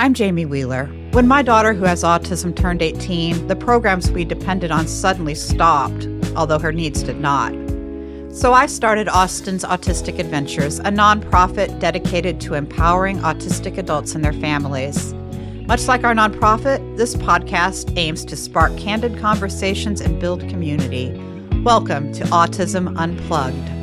I'm Jamie Wheeler. When my daughter, who has autism, turned 18, the programs we depended on suddenly stopped, although her needs did not. So I started Austen's Autistic Adventures, a nonprofit dedicated to empowering autistic adults and their families. Much like our nonprofit, this podcast aims to spark candid conversations and build community. Welcome to Autism Unplugged.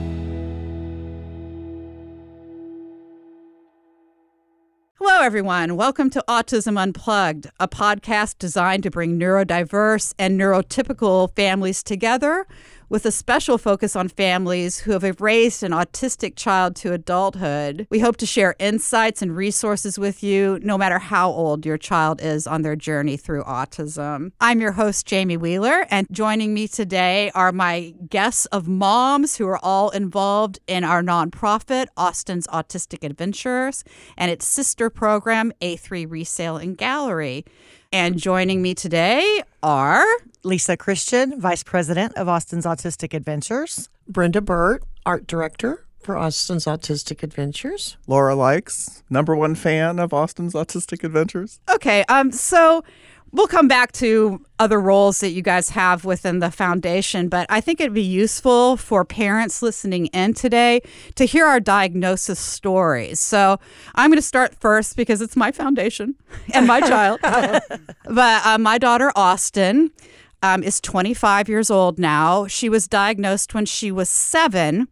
Hello, everyone. Welcome to Autism Unplugged, a podcast designed to bring neurodiverse and neurotypical families together with a special focus on families who have raised an autistic child to adulthood. We hope to share insights and resources with you, no matter how old your child is on their journey through autism. I'm your host, Jamie Wheeler, and joining me today are my guests of moms who are all involved in our nonprofit, Austen's Autistic Adventures, and its sister program, A3 Resale and Gallery. And joining me today are Lisa Christian, Vice President of Austen's Autistic Adventures. Brenda Burt, Art Director for Austen's Autistic Adventures. Laura Likes, number one fan of Austen's Autistic Adventures. Okay, um, so we'll come back to other roles that you guys have within the foundation, but I think it'd be useful for parents listening in today to hear our diagnosis stories. So I'm going to start first because it's my foundation and my child. but uh, my daughter, Austen, um, is 25 years old now. She was diagnosed when she was seven,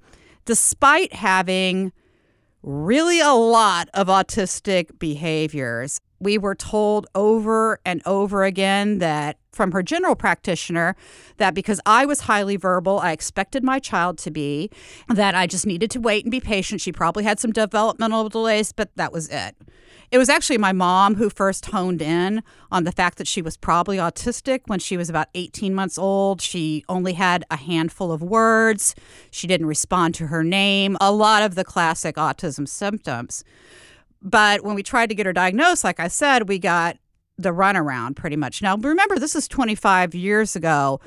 despite having really a lot of autistic behaviors. We were told over and over again that from her general practitioner that because I was highly verbal, I expected my child to be, that I just needed to wait and be patient. She probably had some developmental delays, but that was it. It was actually my mom who first honed in on the fact that she was probably autistic when she was about 18 months old. She only had a handful of words. She didn't respond to her name, a lot of the classic autism symptoms. But when we tried to get her diagnosed, like I said, we got the runaround pretty much. Now, remember, this is 25 years ago.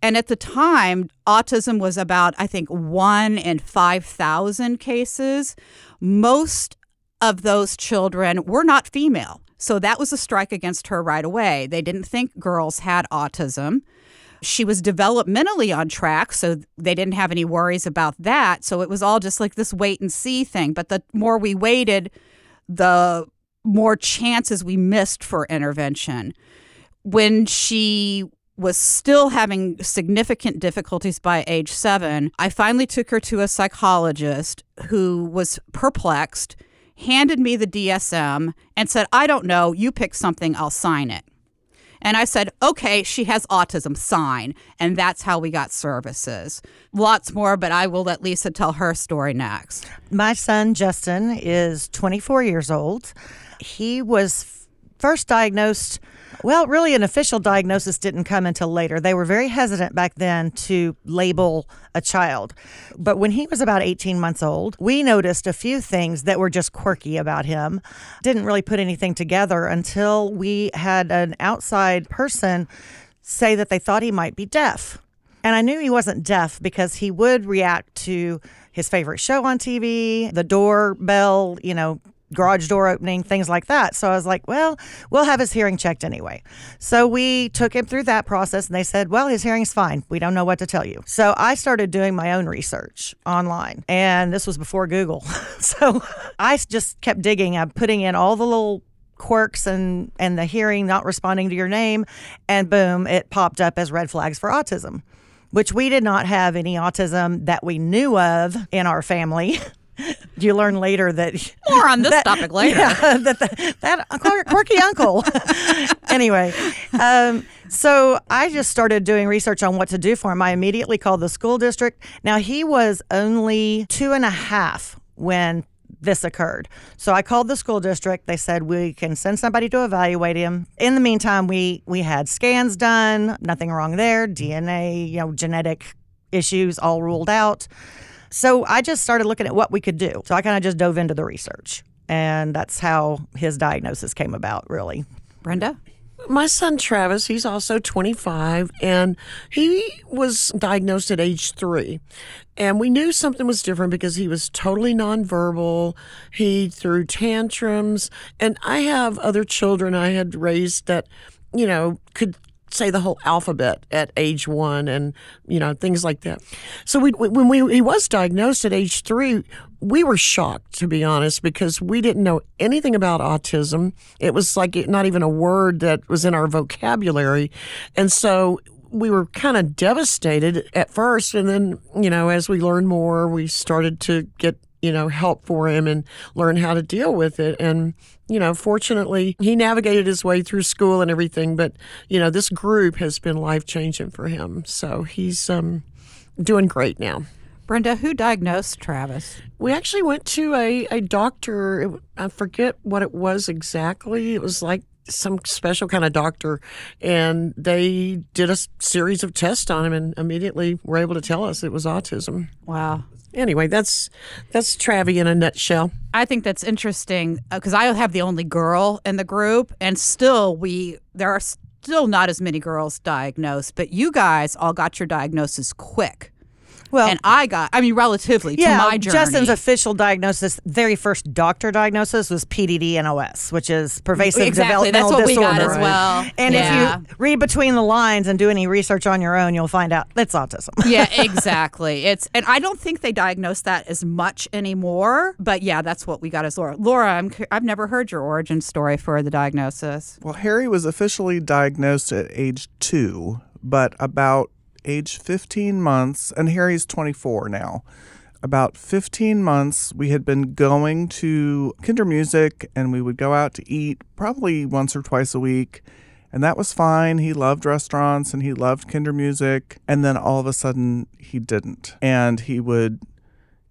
And at the time, autism was about, I think, one in 5,000 cases. Most of those children were not female. So that was a strike against her right away. They didn't think girls had autism. She was developmentally on track, so they didn't have any worries about that. So it was all just like this wait and see thing. But the more we waited, the more chances we missed for intervention. When she was still having significant difficulties by age seven, I finally took her to a psychologist who was perplexed handed me the DSM and said, I don't know, you pick something, I'll sign it. And I said, okay, she has autism, sign. And that's how we got services. Lots more, but I will let Lisa tell her story next. My son, Justin, is 24 years old. He was first diagnosed well, really, an official diagnosis didn't come until later. They were very hesitant back then to label a child. But when he was about 18 months old, we noticed a few things that were just quirky about him. Didn't really put anything together until we had an outside person say that they thought he might be deaf. And I knew he wasn't deaf because he would react to his favorite show on TV, the doorbell, you know, garage door opening, things like that. So I was like, well, we'll have his hearing checked anyway. So we took him through that process and they said, well, his hearing's fine. We don't know what to tell you. So I started doing my own research online. And this was before Google. so I just kept digging. I'm putting in all the little quirks and and the hearing not responding to your name and boom it popped up as red flags for autism which we did not have any autism that we knew of in our family you learn later that more on this that, topic later. Yeah, that, that, that quirky uncle. anyway, um, so I just started doing research on what to do for him. I immediately called the school district. Now he was only two and a half when this occurred. So I called the school district. They said we can send somebody to evaluate him. In the meantime, we we had scans done, nothing wrong there. DNA, you know, genetic issues all ruled out. So I just started looking at what we could do. So I kind of just dove into the research. And that's how his diagnosis came about, really. Brenda? My son Travis, he's also 25, and he was diagnosed at age three. And we knew something was different because he was totally nonverbal. He threw tantrums. And I have other children I had raised that, you know, could say the whole alphabet at age one and you know things like that. So we, when we he was diagnosed at age three we were shocked to be honest because we didn't know anything about autism. It was like not even a word that was in our vocabulary. And so we were kind of devastated at first. And then you know as we learned more we started to get you know, help for him and learn how to deal with it. And, you know, fortunately, he navigated his way through school and everything. But, you know, this group has been life changing for him. So he's um, doing great now. Brenda, who diagnosed Travis? We actually went to a, a doctor. I forget what it was exactly. It was like some special kind of doctor, and they did a series of tests on him and immediately were able to tell us it was autism. Wow anyway, that's that's Travie in a nutshell. I think that's interesting because uh, I have the only girl in the group, and still we there are still not as many girls diagnosed, but you guys all got your diagnosis quick. Well, and I got, I mean, relatively yeah, to my journey. Justin's official diagnosis, very first doctor diagnosis was PDD NOS, which is pervasive exactly. developmental That's what disorder. we got as well. And yeah. if you read between the lines and do any research on your own, you'll find out it's autism. yeah, exactly. It's, and I don't think they diagnose that as much anymore. But yeah, that's what we got as Laura. Laura, I'm, I've never heard your origin story for the diagnosis. Well, Harry was officially diagnosed at age two, but about age 15 months, and Harry's 24 now. About 15 months, we had been going to Kindermusik and we would go out to eat probably once or twice a week. And that was fine. He loved restaurants and he loved Kindermusik. And then all of a sudden, he didn't. And he would,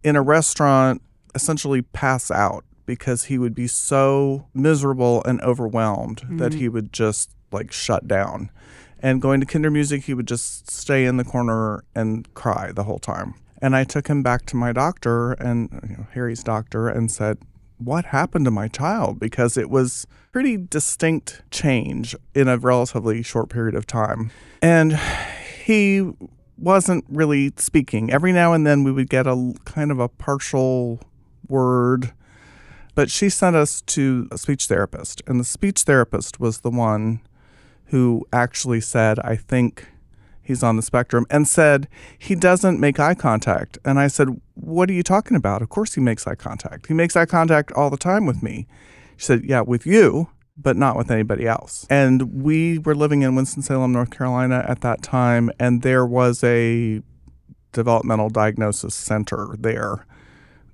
in a restaurant, essentially pass out because he would be so miserable and overwhelmed mm-hmm. that he would just like shut down. And going to Kindermusik, he would just stay in the corner and cry the whole time. And I took him back to my doctor and you know, Harry's doctor and said, What happened to my child? Because it was pretty distinct change in a relatively short period of time. And he wasn't really speaking. Every now and then we would get a kind of a partial word. But she sent us to a speech therapist, and the speech therapist was the one who actually said, I think he's on the spectrum, and said he doesn't make eye contact. And I said, What are you talking about? Of course he makes eye contact. He makes eye contact all the time with me. She said, Yeah, with you, but not with anybody else. And we were living in Winston-Salem, North Carolina at that time, and there was a developmental diagnosis center there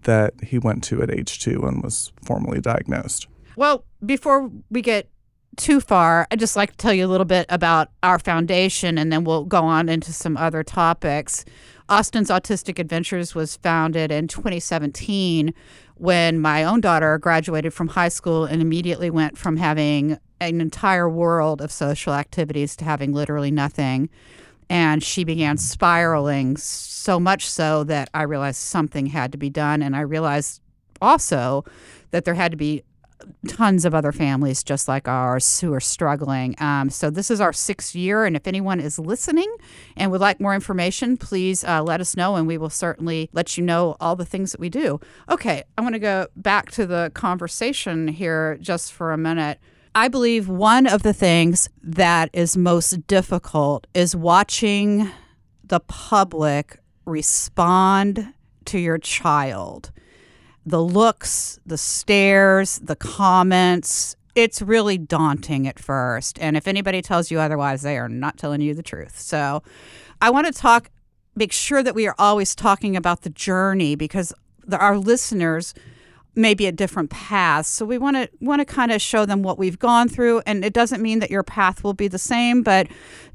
that he went to at age two and was formally diagnosed. Well, before we get too far, I'd just like to tell you a little bit about our foundation and then we'll go on into some other topics. Austen's Autistic Adventures was founded in 2017 when my own daughter graduated from high school and immediately went from having an entire world of social activities to having literally nothing. And she began spiraling so much so that I realized something had to be done. And I realized also that there had to be tons of other families just like ours who are struggling. Um, so this is our sixth year, and if anyone is listening and would like more information, please uh, let us know, and we will certainly let you know all the things that we do. Okay, I want to go back to the conversation here just for a minute. I believe one of the things that is most difficult is watching the public respond to your child the looks, the stares, the comments, it's really daunting at first. And if anybody tells you otherwise, they are not telling you the truth. So I want to talk, make sure that we are always talking about the journey because the, our listeners may be at different paths. So we want to want to kind of show them what we've gone through and it doesn't mean that your path will be the same, but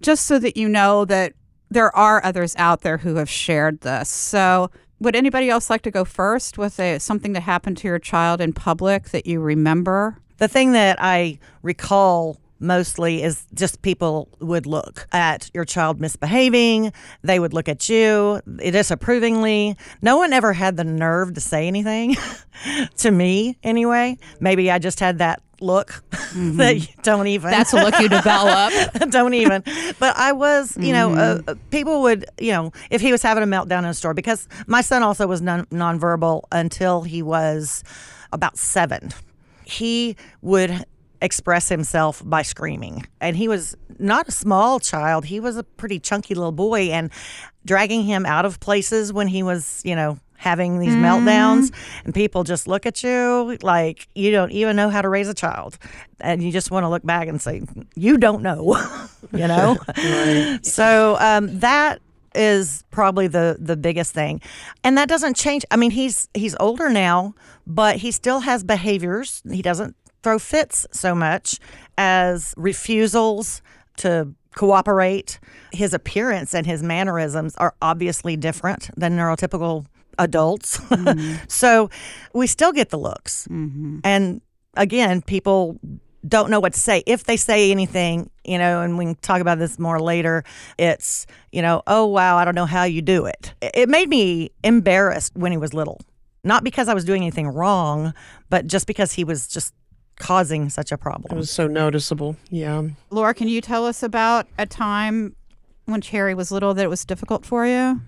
just so that you know that there are others out there who have shared this. So would anybody else like to go first with a, something that happened to your child in public that you remember? The thing that I recall mostly is just people would look at your child misbehaving. They would look at you disapprovingly. No one ever had the nerve to say anything to me, anyway. Maybe I just had that look that you don't even. That's a look you develop. don't even. But I was, you know, Mm-hmm. uh, uh, people would, you know, if he was having a meltdown in a store, because my son also was non- nonverbal until he was about seven. He would express himself by screaming. And he was not a small child, he was a pretty chunky little boy. And dragging him out of places when he was, you know, having these meltdowns and people just look at you like you don't even know how to raise a child. And you just want to look back and say you don't know you know? So um, that is probably the the biggest thing. And that doesn't change i mean he's he's older now but he still has behaviors. He doesn't throw fits so much as refusals to cooperate. His appearance and his mannerisms are obviously different than neurotypical adults mm-hmm. so we still get the looks mm-hmm. and again people don't know what to say. If they say anything, you know, and we can talk about this more later, it's, you know, oh, wow, I don't know how you do it. It- It made me embarrassed when he was little. Not because I was doing anything wrong, but just because he was just causing such a problem. It was so noticeable. Yeah. Laura, can you tell us about a time when Harry was little that it was difficult for you?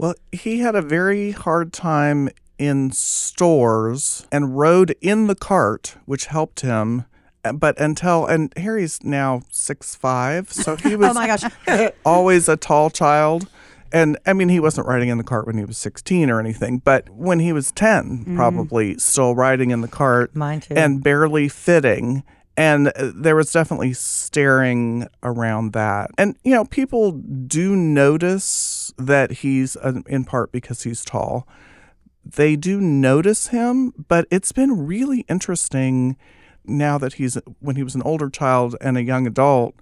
Well, he had a very hard time in stores and rode in the cart, which helped him. Uh, But until and Harry's now six five, so he was Oh my gosh. always a tall child. And I mean, he wasn't riding in the cart when he was 16 or anything, but when he was 10, probably still riding in the cart Mine too. and barely fitting. And there was definitely staring around that. And, you know, people do notice that he's, in part because he's tall, they do notice him, but it's been really interesting now that he's, when he was an older child and a young adult,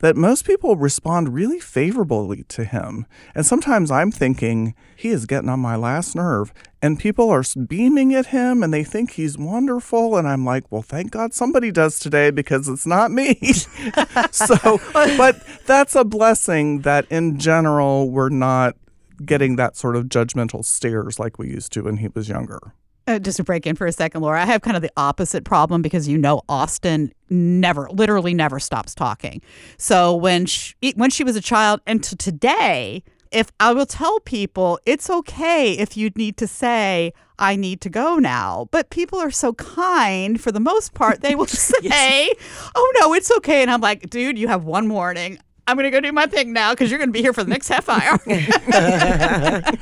that most people respond really favorably to him. And sometimes I'm thinking, he is getting on my last nerve. And people are beaming at him and they think he's wonderful. And I'm like, well, thank God somebody does today because it's not me. so, but that's a blessing that in general, we're not getting that sort of judgmental stares like we used to when he was younger. Uh, just to break in for a second, Laura, I have kind of the opposite problem because you know Austen never, literally never stops talking. So when she, when she was a child and to today, if I will tell people it's okay if you need to say I need to go now, but people are so kind for the most part, they will say, "Oh no, it's okay," and I'm like, "Dude, you have one warning." I'm gonna go do my thing now because you're gonna be here for the next half hour.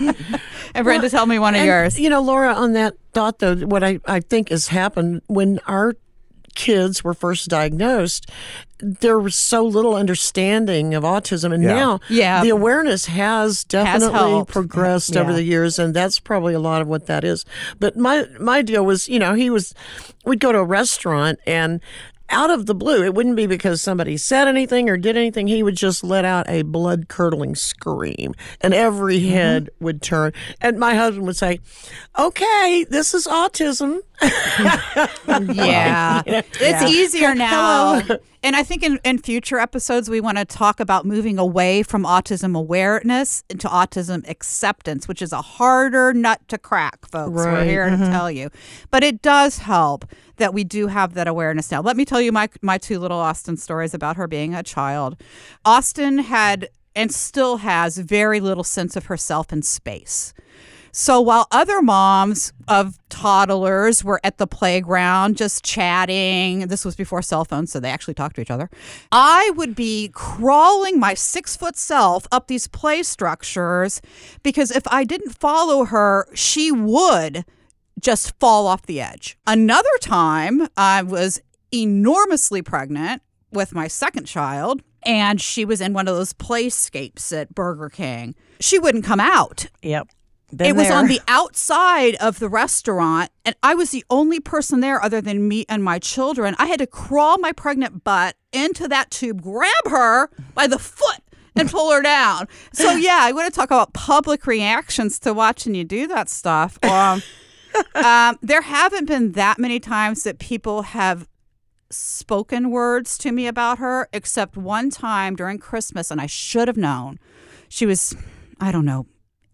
and Brenda, tell me one of And, yours. You know, Laura, on that thought, though, what I, I think has happened when our kids were first diagnosed, there was so little understanding of autism. And Yeah. now Yeah. the awareness has definitely helped. progressed over the years. And that's probably a lot of what that is. But my, my deal was, you know, he was, we'd go to a restaurant and out of the blue, it wouldn't be because somebody said anything or did anything. He would just let out a blood curdling scream, and every mm-hmm. head would turn. And my husband would say, Okay, this is autism. Yeah. It's Yeah. easier now. And I think in, in future episodes, we want to talk about moving away from autism awareness into autism acceptance, which is a harder nut to crack, folks. We're Right. here to mm-hmm. tell you. But it does help that we do have that awareness now. Let me tell you my, my two little Austen stories about her being a child. Austen had and still has very little sense of herself in space. So while other moms of toddlers were at the playground just chatting, this was before cell phones, so they actually talked to each other. I would be crawling my six foot self up these play structures because if I didn't follow her, she would just fall off the edge. Another time, I was enormously pregnant with my second child, and she was in one of those playscapes at Burger King. She wouldn't come out Yep. Been it was on the outside of the restaurant and i was the only person there other than me and my children. I had to crawl my pregnant butt into that tube grab her by the foot and pull her down. So yeah i want to talk about public reactions to watching you do that stuff. Um, um, there haven't been that many times that people have spoken words to me about her except one time during christmas and i should have known. She was i don't know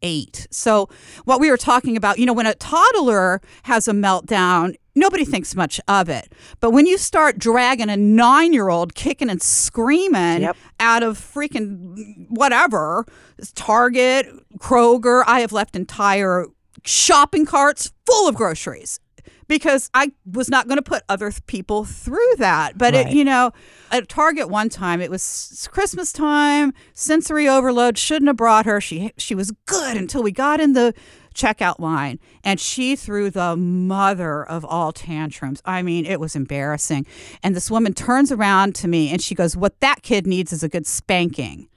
eight. So, what we were talking about, you know, when a toddler has a meltdown, nobody thinks much of it. But when you start dragging a nine year old kicking and screaming Yep. out of freaking whatever, Target, Kroger, I have left entire shopping carts full of groceries because I was not going to put other th- people through that. But it, you know, at Target one time, it was s- Christmas time, sensory overload. Shouldn't have brought her. She she was good until we got in the checkout line, and she threw the mother of all tantrums. I mean, it was embarrassing. And this woman turns around to me and she goes, "What that kid needs is a good spanking."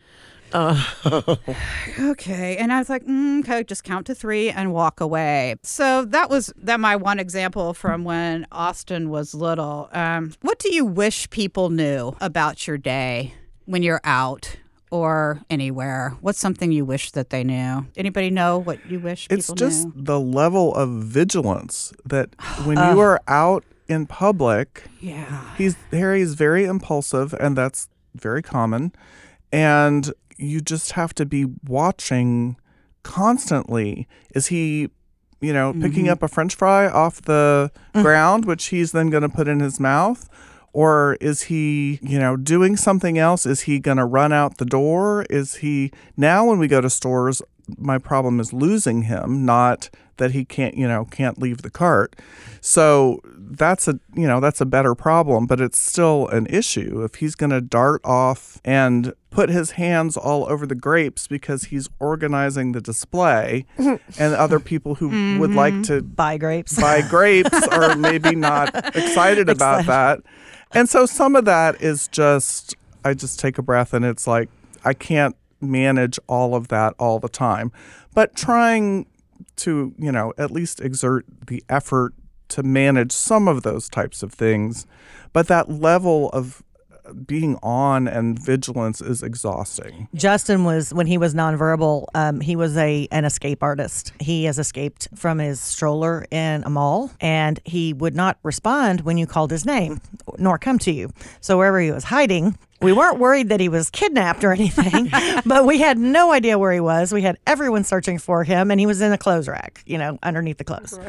okay. And i was like mm, okay just count to three and walk away. So that was that my one example from when austen was little. Um, what do you wish people knew about your day when you're out or anywhere? What's something you wish that they knew? Anybody know what you wish people It's just knew? the level of vigilance that when you are out in public, yeah. he's Harry's very impulsive and that's very common. And you just have to be watching constantly. Is he you know picking mm-hmm. up a french fry off the mm. ground which he's then going to put in his mouth? Or is he you know doing something else? Is he going to run out the door? Is he now when we go to stores my problem is losing him not that he can't you know can't leave the cart. So that's a you know that's a better problem but it's still an issue. If he's going to dart off and put his hands all over the grapes because he's organizing the display and other people who would like mm-hmm. to Buy grapes. buy grapes are maybe not excited about that. And so some of that is just, I just take a breath and it's like, I can't manage all of that all the time. But trying to, you know, at least exert the effort to manage some of those types of things. But that level of being on and vigilance is exhausting. Justin was when he was nonverbal. Um, he was a an escape artist. He has escaped from his stroller in a mall, and he would not respond when you called his name, nor come to you. So wherever he was hiding, we weren't worried that he was kidnapped or anything, but we had no idea where he was. We had everyone searching for him, and he was in a clothes rack, you know, underneath the clothes.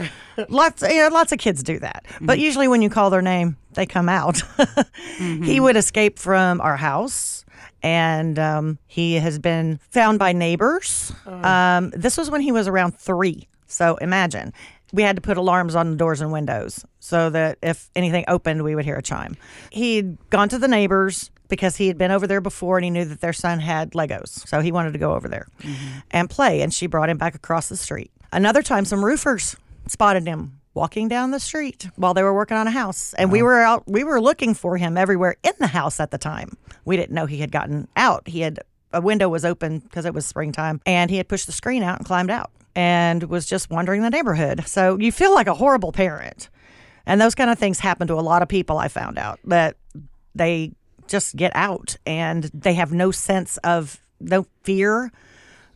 Lots, you know, lots of kids do that, but usually when you call their name, they come out. He would escape from our house and um, he has been found by neighbors. Um, this was when he was around three. So imagine we had to put alarms on the doors and windows so that if anything opened, we would hear a chime. He'd gone to the neighbors because he had been over there before and he knew that their son had Legos. So he wanted to go over there mm-hmm. and play. And she brought him back across the street. Another time, some roofers spotted him walking down the street while they were working on a house. And we were out we were looking for him everywhere in the house at the time. We didn't know he had gotten out. He had a window was open because it was springtime and he had pushed the screen out and climbed out and was just wandering the neighborhood. So you feel like a horrible parent. And those kind of things happen to a lot of people i found out that they just get out and they have no sense of no fear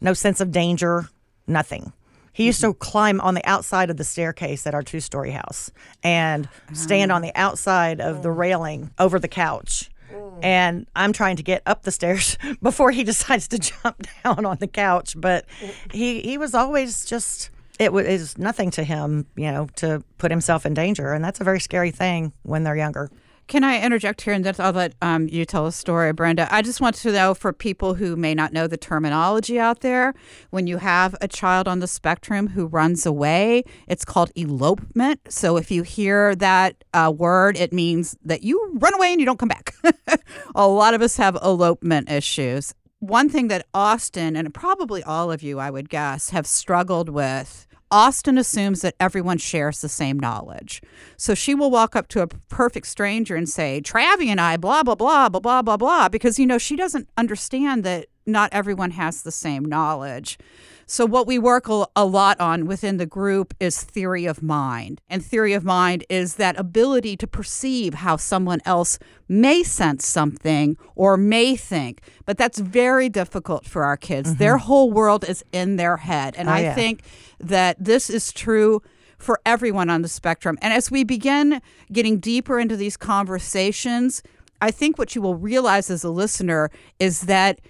no sense of danger nothing he used to mm-hmm. climb on the outside of the staircase at our two story house and stand on the outside of the oh. railing over the couch. Oh. And I'm trying to get up the stairs before he decides to jump down on the couch. But he, he was always just, it was, it was nothing to him, you know, to put himself in danger. And that's a very scary thing when they're younger. Can I interject here and then I'll let um, you tell a story, Brenda? I just want to know for people who may not know the terminology out there, when you have a child on the spectrum who runs away, it's called elopement. So if you hear that uh, word, it means that you run away and you don't come back. a lot of us have elopement issues. One thing that Austen, and probably all of you, I would guess, have struggled with Austen assumes that everyone shares the same knowledge. So she will walk up to a perfect stranger and say, Travi and I, blah, blah, blah, blah, blah, blah, blah, because, you know, she doesn't understand that not everyone has the same knowledge. So, what we work a lot on within the group is theory of mind. And theory of mind is that ability to perceive how someone else may sense something or may think. But that's very difficult for our kids. Mm-hmm. Their whole world is in their head. And Oh, I yeah. think that this is true for everyone on the spectrum. And as we begin getting deeper into these conversations, I think what you will realize as a listener is that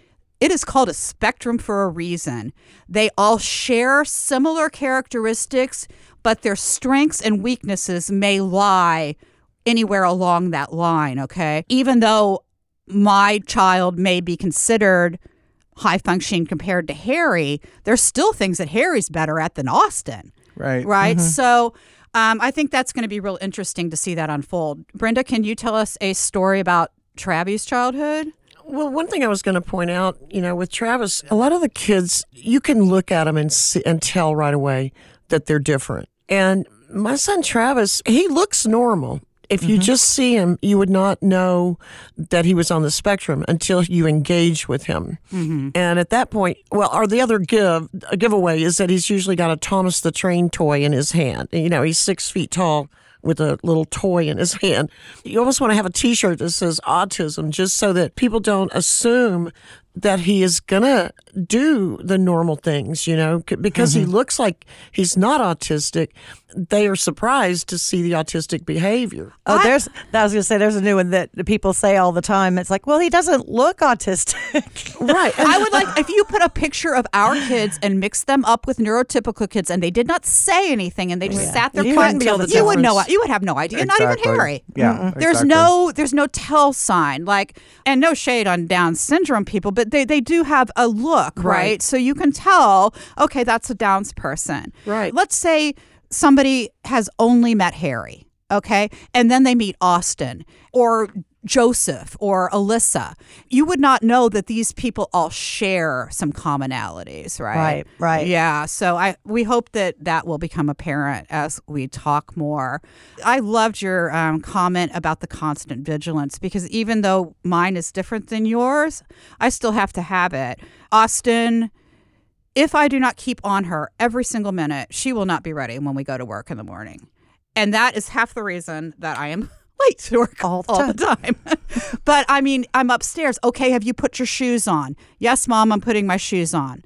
It is called a spectrum for a reason. They all share similar characteristics, but their strengths and weaknesses may lie anywhere along that line, okay? Even though my child may be considered high functioning compared to Harry, there's still things that Harry's better at than Austen, Right. right? So um, I think that's going to be real interesting to see that unfold. Brenda, can you tell us a story about Travis' childhood? Well, one thing I was going to point out, you know, with Travis, a lot of the kids, you can look at them and see, and tell right away that they're different. And my son Travis, he looks normal. If you mm-hmm. just see him, you would not know that he was on the spectrum until you engage with him. Mm-hmm. And at that point, well, or the other give giveaway is that he's usually got a Thomas the Train toy in his hand. You know, he's six feet tall with a little toy in his hand. You almost want to have a T-shirt that says autism, just so that people don't assume that he is gonna do the normal things. You know, c- because he mm-hmm. looks like he's not autistic. They are surprised to see the autistic behavior. Oh, there's. I was going to say there's a new one that people say all the time. It's like, well, he doesn't look autistic. Right. I would like if you put a picture of our kids and mix them up with neurotypical kids, and they did not say anything, and they just sat there You quiet. wouldn't tell the You would know. difference. You would have no idea. Not even Harry. Yeah, There's exactly. no. There's no tell sign. Like, and no shade on Down syndrome people, but they they do have a look, right? Right. So you can tell. Okay, that's a Downs person. Right. Let's say somebody has only met Harry, okay, and then they meet Austen or Joseph or Alyssa. You would not know that these people all share some commonalities, right? Right, right. Yeah. So I we hope that that will become apparent as we talk more. I loved your um, comment about the constant vigilance because even though mine is different than yours, I still have to have it. Austen if I do not keep on her every single minute, she will not be ready when we go to work in the morning. And that is half the reason that I am late to work All the all the time. but I mean, I'm upstairs. Okay, have you put your shoes on? Yes, mom, I'm putting my shoes on.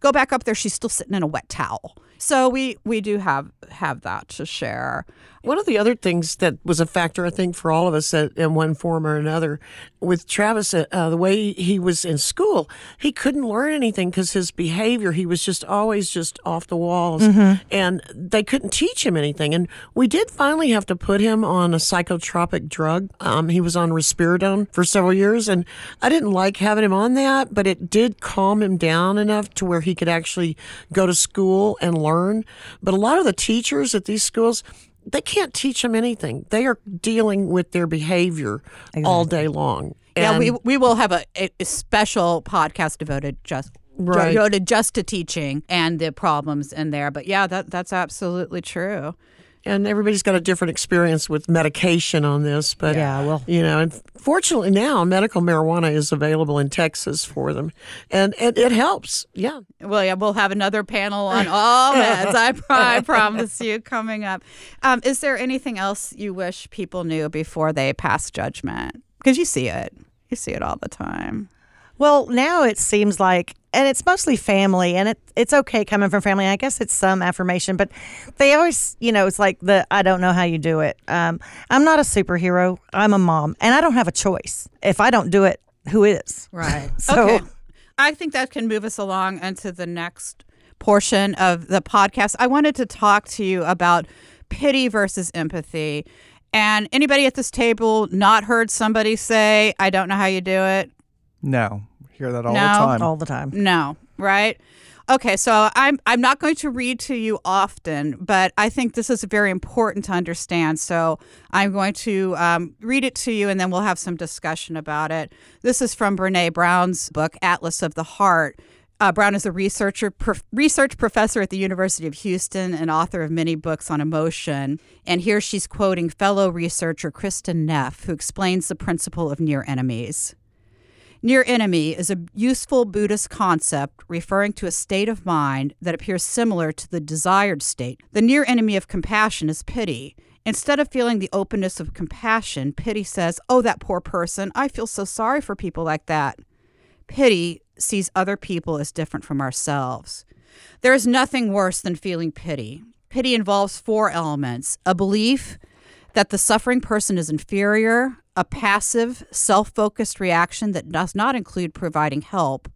Go back up there. She's still sitting in a wet towel. So we we do have have that to share. One of the other things that was a factor, I think, for all of us in one form or another, with Travis, uh, uh, the way he was in school, he couldn't learn anything because his behavior, he was just always just off the walls, and they couldn't teach him anything. And we did finally have to put him on a psychotropic drug. Um, he was on risperidone for several years, and I didn't like having him on that, but it did calm him down enough to where he could actually go to school and learn. But a lot of the teachers at these schools, they can't teach them anything. They are dealing with their behavior all day long. yeah, we we will have a, a, a special podcast devoted just Right. devoted just to teaching and the problems in there. But yeah, that that's absolutely true. And everybody's got a different experience with medication on this. But Yeah, well- you know, and fortunately now medical marijuana is available in Texas for them, and it, it helps. Yeah. Well, yeah, we'll have another panel on all meds. I, I promise you coming up. Um, is there anything else you wish people knew before they pass judgment? Because you see it, you see it all the time. Well, now it seems like, and it's mostly family, and it, it's okay coming from family. I guess it's some affirmation, but they always, you know, it's like the I don't know how you do it. Um, I'm not a superhero. I'm a mom, and I don't have a choice. If I don't do it, who is? Right. So- okay. I think that can move us along into the next portion of the podcast. I wanted to talk to you about pity versus empathy. And anybody at this table not heard somebody say, I don't know how you do it? No, hear that all No. the time. All the time. No, right? Okay, so I'm I'm not going to read to you often, but I think this is very important to understand. So I'm going to um, read it to you, and then we'll have some discussion about it. This is from Brene Brown's book Atlas of the Heart. Uh, Brown is a researcher, prof- research professor at the University of Houston, and author of many books on emotion. And here she's quoting fellow researcher Kristin Neff, who explains the principle of near enemies. Near enemy is a useful Buddhist concept referring to a state of mind that appears similar to the desired state. The near enemy of compassion is pity. Instead of feeling the openness of compassion, pity says, Oh, that poor person. I feel so sorry for people like that. Pity sees other people as different from ourselves. There is nothing worse than feeling pity. Pity involves four elements a belief that the suffering person is inferior, a passive, self focused reaction that does not include providing help,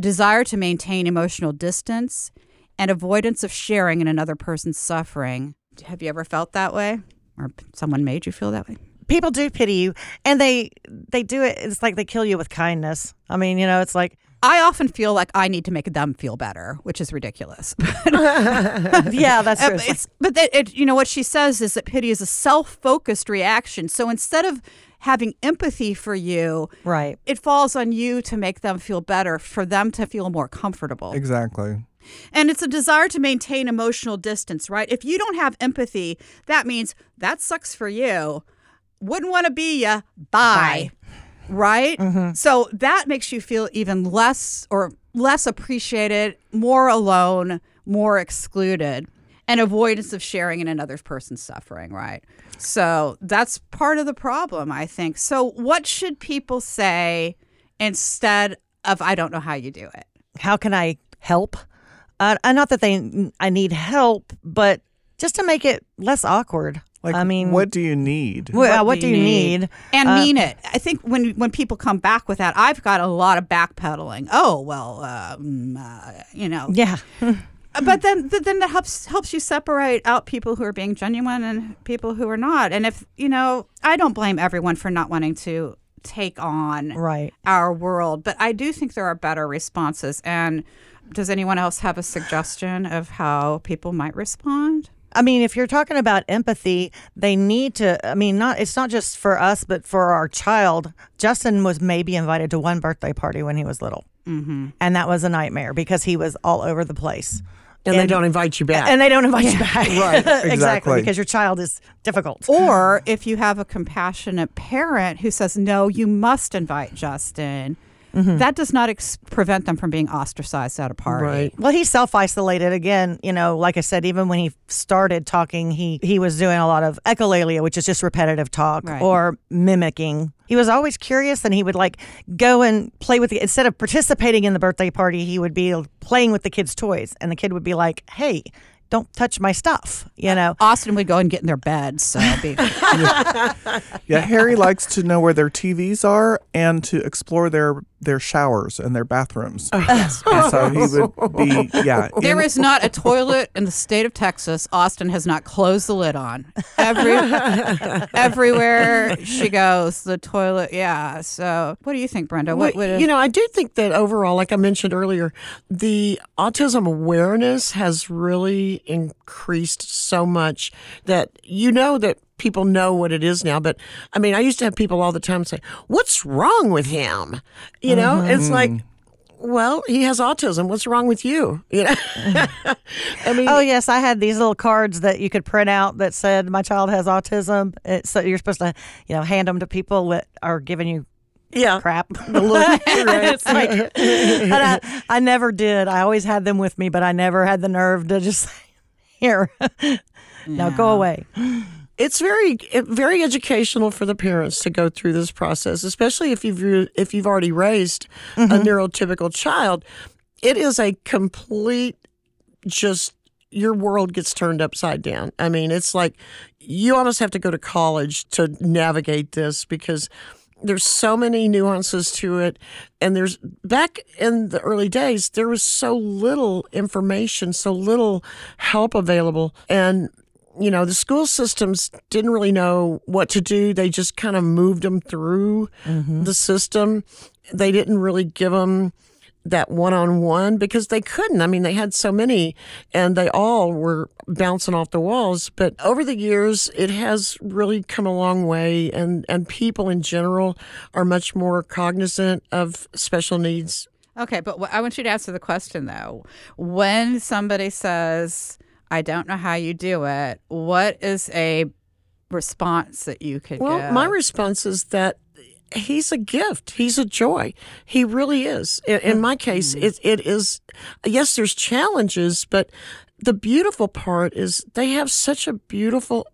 desire to maintain emotional distance, and avoidance of sharing in another person's suffering. Have you ever felt that way? Or someone made you feel that way? People do pity you, and they they do it. It's like they kill you with kindness. I mean, you know, it's like I often feel like I need to make them feel better, which is ridiculous. yeah, that's true. Uh, it's, but that it, you know what she says is that pity is a self-focused reaction. So instead of having empathy for you, right. it falls on you to make them feel better, for them to feel more comfortable. Exactly. And it's a desire to maintain emotional distance, right? If you don't have empathy, that means that sucks for you. Wouldn't want to be ya. Bye. Right? Mm-hmm. So that makes you feel even less or less appreciated, more alone, more excluded, and avoidance of sharing in another person's suffering, right? So that's part of the problem, I think. So what should people say instead of I don't know how you do it? How can I help? Uh, uh, not that they, I need help, but just to make it less awkward. Like, I mean, what do you need? Well, what, do you need? and Uh, mean it. I think when when people come back with that, I've got a lot of backpedaling. Oh well, um, uh, you know. Yeah. But then th- then that helps helps you separate out people who are being genuine and people who are not. And if you know, I don't blame everyone for not wanting to take on Right. our world, but I do think there are better responses. And does anyone else have a suggestion of how people might respond? I mean, if you're talking about empathy, they need to. I mean, not it's not just for us, but for our child. Justin was maybe invited to one birthday party when he was little, mm-hmm. and that was a nightmare because he was all over the place. And, they don't invite you back. And they don't invite you back. Right, exactly. exactly. Because your child is difficult. Or if you have a compassionate parent who says, no, you must invite Justin, Mm-hmm. that does not ex- prevent them from being ostracized at a party. right. Well, he's self isolated again. You know, like I said, even when he started talking, he he was doing a lot of echolalia, which is just repetitive talk Right. or mimicking. He was always curious, and he would like go and play with the instead of participating in the birthday party, he would be playing with the kids' toys, and the kid would be like, "Hey." Don't touch my stuff, you know. Uh, Austen would go and get in their beds. So it'd be, Yeah, Harry likes to know where their TVs are and to explore their their showers and their bathrooms. Oh, and so he would be yeah. there in- is not a toilet in the state of Texas Austen has not closed the lid on. Every, everywhere she goes, the toilet. Yeah. So what do you think, Brenda? What Well, would you know, I do think that overall, like I mentioned earlier, the autism awareness has really increased so much that you know that people know what it is now. But I mean, I used to have people all the time say, What's wrong with him? You know, mm-hmm. it's like, mm. well, he has autism. What's wrong with you? You know, I mean, Oh yes, I had these little cards that you could print out that said my child has autism. It's, so you're supposed to, you know, hand them to people that are giving you yeah. crap. it's like, and I, I never did. I always had them with me, but I never had the nerve to just say, here, now go away. It's very very educational for the parents to go through this process, especially if you've if you've already raised a mm-hmm. neurotypical child. It is a complete just your world gets turned upside down. I mean, it's like you almost have to go to college to navigate this because there's so many nuances to it and there's back in the early days there was so little information so little help available and you know the school systems didn't really know what to do. They just kind of moved them through mm-hmm. the system. They didn't really give them that one-on-one because they couldn't. I mean they had so many and they all were bouncing off the walls. But over the years it has really come a long way and and people in general are much more cognizant of special needs. Okay, but I want you to answer the question though. When somebody says, "I don't know how you do it," what is a response that you could Well, give? my response is that he's a gift. He's a joy. He really is. In, in my case, mm-hmm. it, it is. Yes, there's challenges, but the beautiful part is they have such a beautiful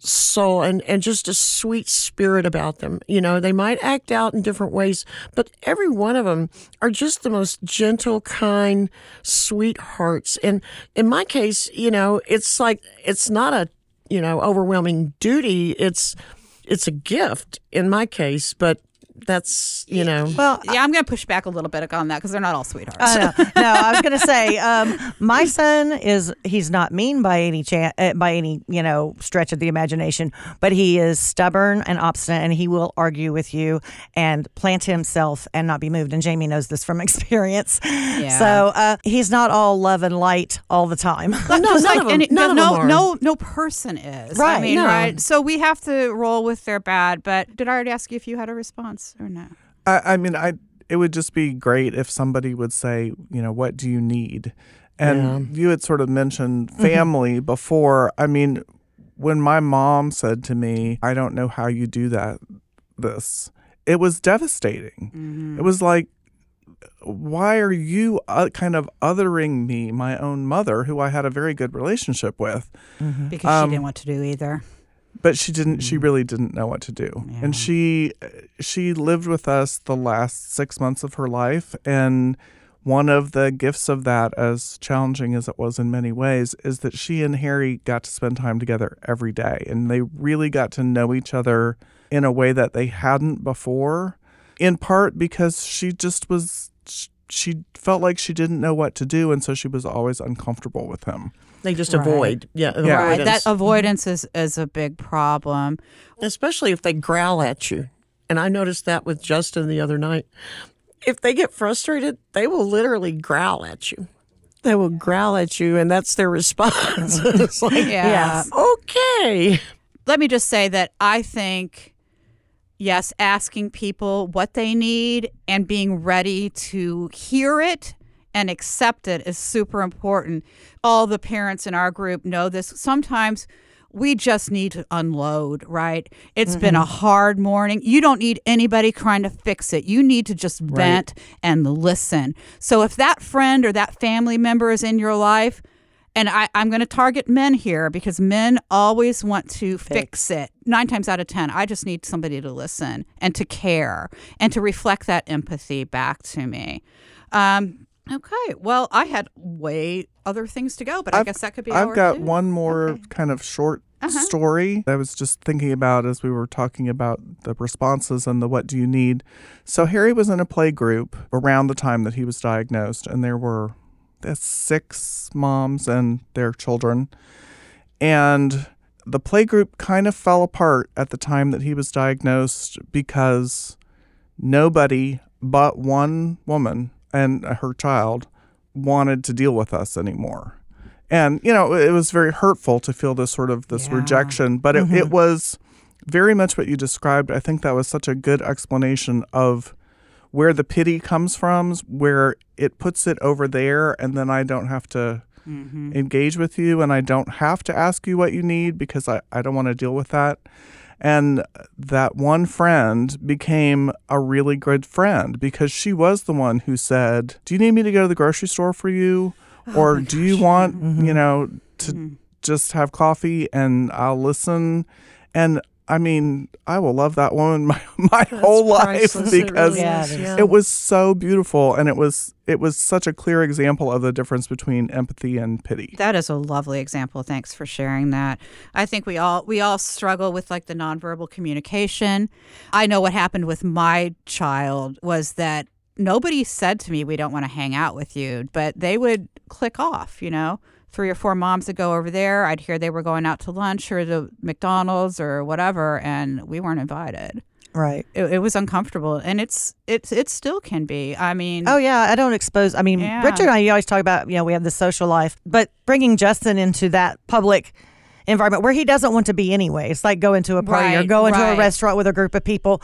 soul and, and just a sweet spirit about them. You know, they might act out in different ways, but every one of them are just the most gentle, kind, sweethearts. And in my case, you know, it's like, it's not a, you know, overwhelming duty. It's, it's a gift in my case, but that's you know. Well, Yeah, I'm going to push back a little bit on that because they're not all sweethearts. I know. no, I was going to say, um, my son is he's not mean by any chance, uh, by any you know stretch of the imagination, but he is stubborn and obstinate, and he will argue with you and plant himself and not be moved. And Jamie knows this from experience. So uh, he's not all love and light all the time. no, none like of them, any- none of no, them are. no, no person is. I mean, no. right. So we have to roll with their bad. But did I already ask you if you had a response or no? I, I mean, I it would just be great if somebody would say, you know, what do you need? And you had sort of mentioned family before. I mean, when my mom said to me, "I don't know how you do that," this it was devastating. It was like, why are you uh, kind of othering me, my own mother, who I had a very good relationship with? Because Um, she didn't want to do either. But she didn't she mm. really didn't know what to do. And she she lived with us the last six months of her life and one of the gifts of that as challenging as it was in many ways is that she and harry got to spend time together every day and they really got to know each other in a way that they hadn't before in part because she just was she felt like she didn't know what to do and so she was always uncomfortable with him They just Right. avoid. Yeah, Yeah. Right. avoidance. That avoidance is, is a big problem. especially if they growl at you. And I noticed that with Justin the other night. If they get frustrated, they will literally growl at you. They will growl at you, and that's their response. it's like, Yeah. Yes. okay. Let me just say that I think, yes, asking people what they need and being ready to hear it and accept it is super important. All the parents in our group know this. Sometimes we just need to unload, right? It's been a hard morning. You don't need anybody trying to fix it. You need to just vent and listen. So if that friend or that family member is in your life, and I, I'm going to target men here because men always want to fix. it. Nine times out of 10, I just need somebody to listen and to care and to reflect that empathy back to me. Um, okay. Well, I had way other things to go, but I I've- guess that could be I've got two. one more kind of short story I was just thinking about as we were talking about the responses and the what do you need. So Harry was in a play group around the time that he was diagnosed, and there were uh, six moms and their children. And the play group kind of fell apart at the time that he was diagnosed because nobody but one woman and her child wanted to deal with us anymore. And, you know, it was very hurtful to feel this sort of this Yeah. rejection, but it, it mm-hmm. was very much what you described. I think that was such a good explanation of where the pity comes from, where it puts it over there, and then I don't have to mm-hmm. engage with you and I don't have to ask you what you need because I, I don't want to deal with that. And that one friend became a really good friend because she was the one who said, Do you need me to go to the grocery store for you? Oh or do you want, mm-hmm. you know, to mm-hmm. just have coffee and I'll listen? And I mean, I will love that woman my, my whole life priceless. It because really Yeah, is, it is. yeah. it was so beautiful and it was it was such a clear example of the difference between empathy and pity. That is a lovely example. Thanks for sharing that. I think we all we all struggle with like the nonverbal communication. I know what happened with my child was that nobody said to me we don't want to hang out with you, but they would click off, you know. Three or four moms would go over there. I'd hear they were going out to lunch or to McDonald's or whatever, and we weren't invited. Right. It, it was uncomfortable, and it's it's it still can be. I mean, Oh yeah, I don't expose. I mean, Yeah. Richard and I you always talk about you know we have the social life, but bringing Justin into that public environment where he doesn't want to be anyway. It's like going to a party or Right, going to a restaurant with a group of people.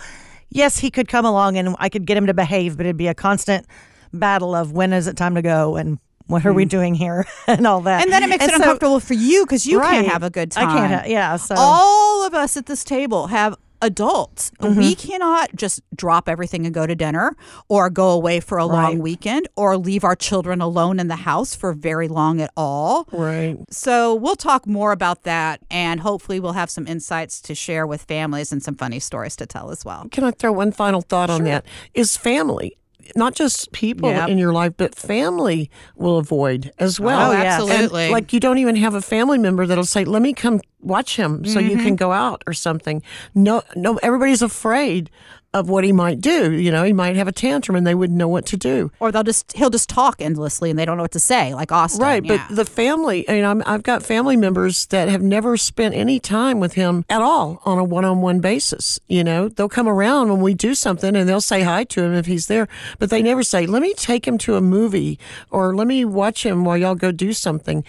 Yes, he could come along and I could get him to behave, but it'd be a constant battle of when is it time to go and what are we doing here and all that. And then it makes it so- uncomfortable for you because you Right. can't have a good time. I can't. Ha- yeah. So all of us at this table have adults. Mm-hmm. We cannot just drop everything and go to dinner or go away for a long weekend or leave our children alone in the house for very long at all. Right. So we'll talk more about that and hopefully we'll have some insights to share with families and some funny stories to tell as well. Can I throw one final thought on that? Is family, not just people Yep. in your life, but family will avoid as well. Oh, yes. And, absolutely. like you don't even have a family member that'll say, "Let me come watch him, so you Mm-hmm. can go out or something." No, no, everybody's afraid of what he might do. You know, he might have a tantrum and they wouldn't know what to do. Or they'll just he'll just talk endlessly and they don't know what to say, like Austen. Right, yeah. but the family, I mean, I'm, I've got family members that have never spent any time with him at all on a one-on-one basis. You know, they'll come around when we do something and they'll say hi to him if he's there, but they never say, "Let me take him to a movie" or "Let me watch him while y'all go do something."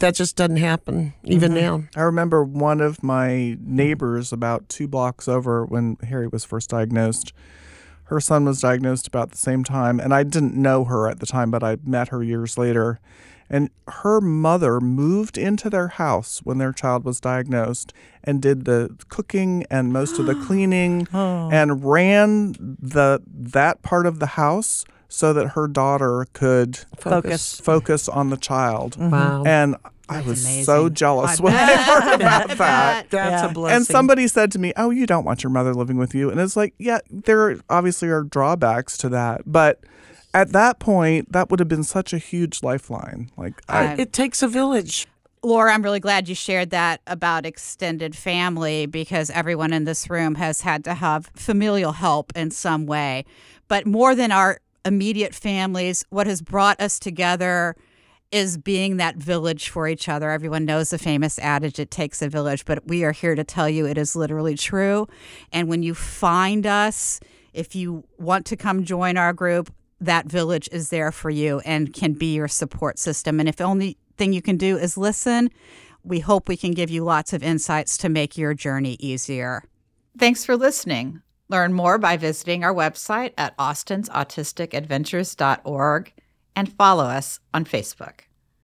That just doesn't happen even mm-hmm. now. I remember one of my neighbors about two blocks over when Harry was first diagnosed. Her son was diagnosed about the same time, and I didn't know her at the time, but I met her years later. And her mother moved into their house when their child was diagnosed and did the cooking and most of the cleaning oh. and ran the that part of the house so that her daughter could Focus. focus on the child. Mm-hmm. Wow. And I was amazing. so jealous I when bet. I heard about that. That's Yeah. a blessing. And somebody said to me, "Oh, you don't want your mother living with you." And it's like, yeah, there obviously are drawbacks to that, but at that point, that would have been such a huge lifeline. Like, I, I- it takes a village. Laura, I'm really glad you shared that about extended family because everyone in this room has had to have familial help in some way. But more than our immediate families, what has brought us together is being that village for each other. Everyone knows the famous adage, it takes a village, but we are here to tell you it is literally true. And when you find us, if you want to come join our group, that village is there for you and can be your support system. And if the only thing you can do is listen, we hope we can give you lots of insights to make your journey easier. Thanks for listening. Learn more by visiting our website at austens autistic adventures.org and follow us on Facebook.